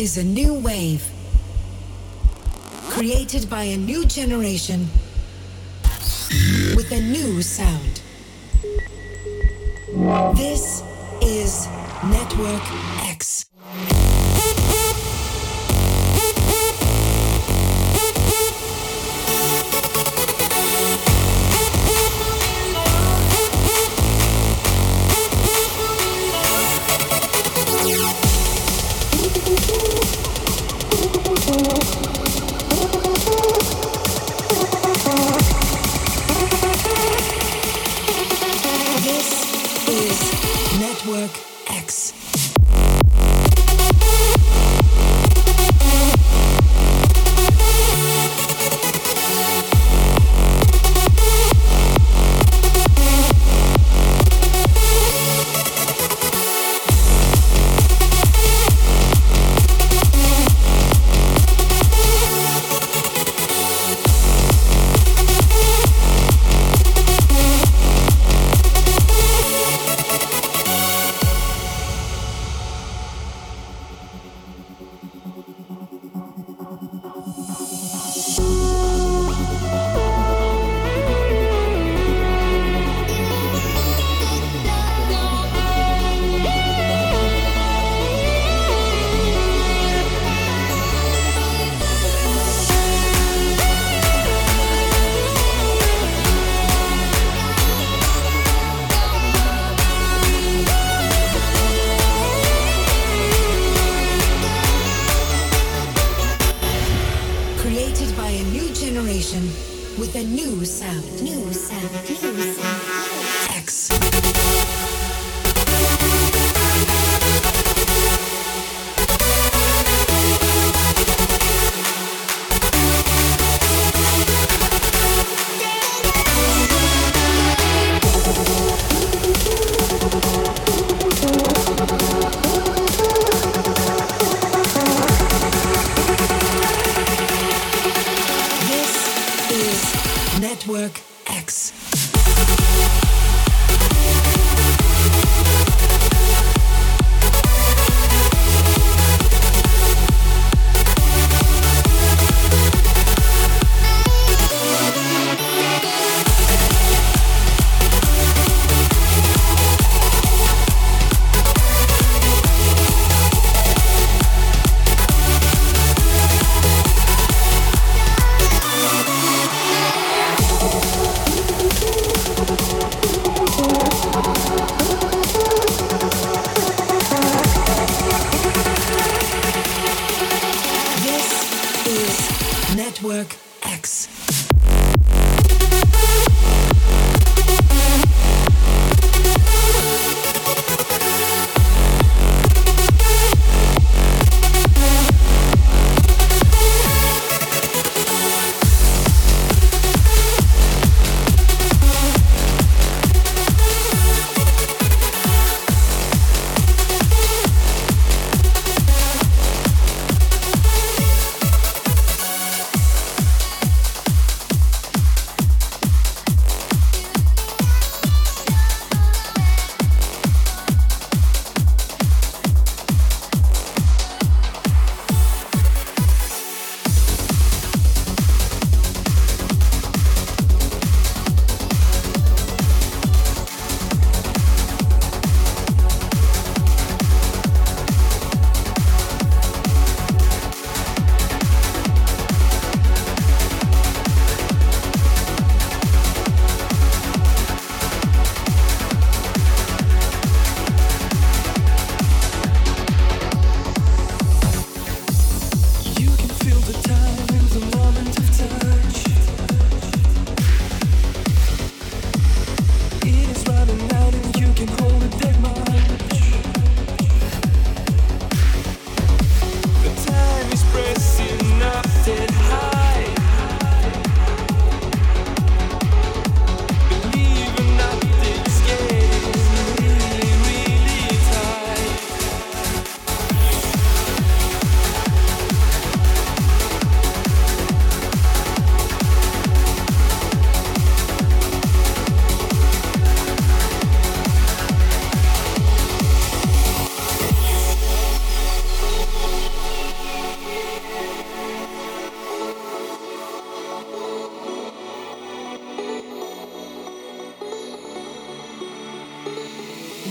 is a new wave created by a new generation with a new sound.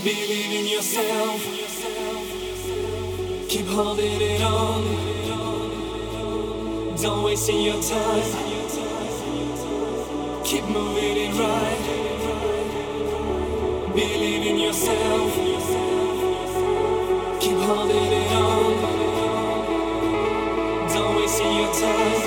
Yourself. Keep holding it on. Don't waste your time. Keep moving it right. Believe in yourself. Keep holding it on. Don't waste your time.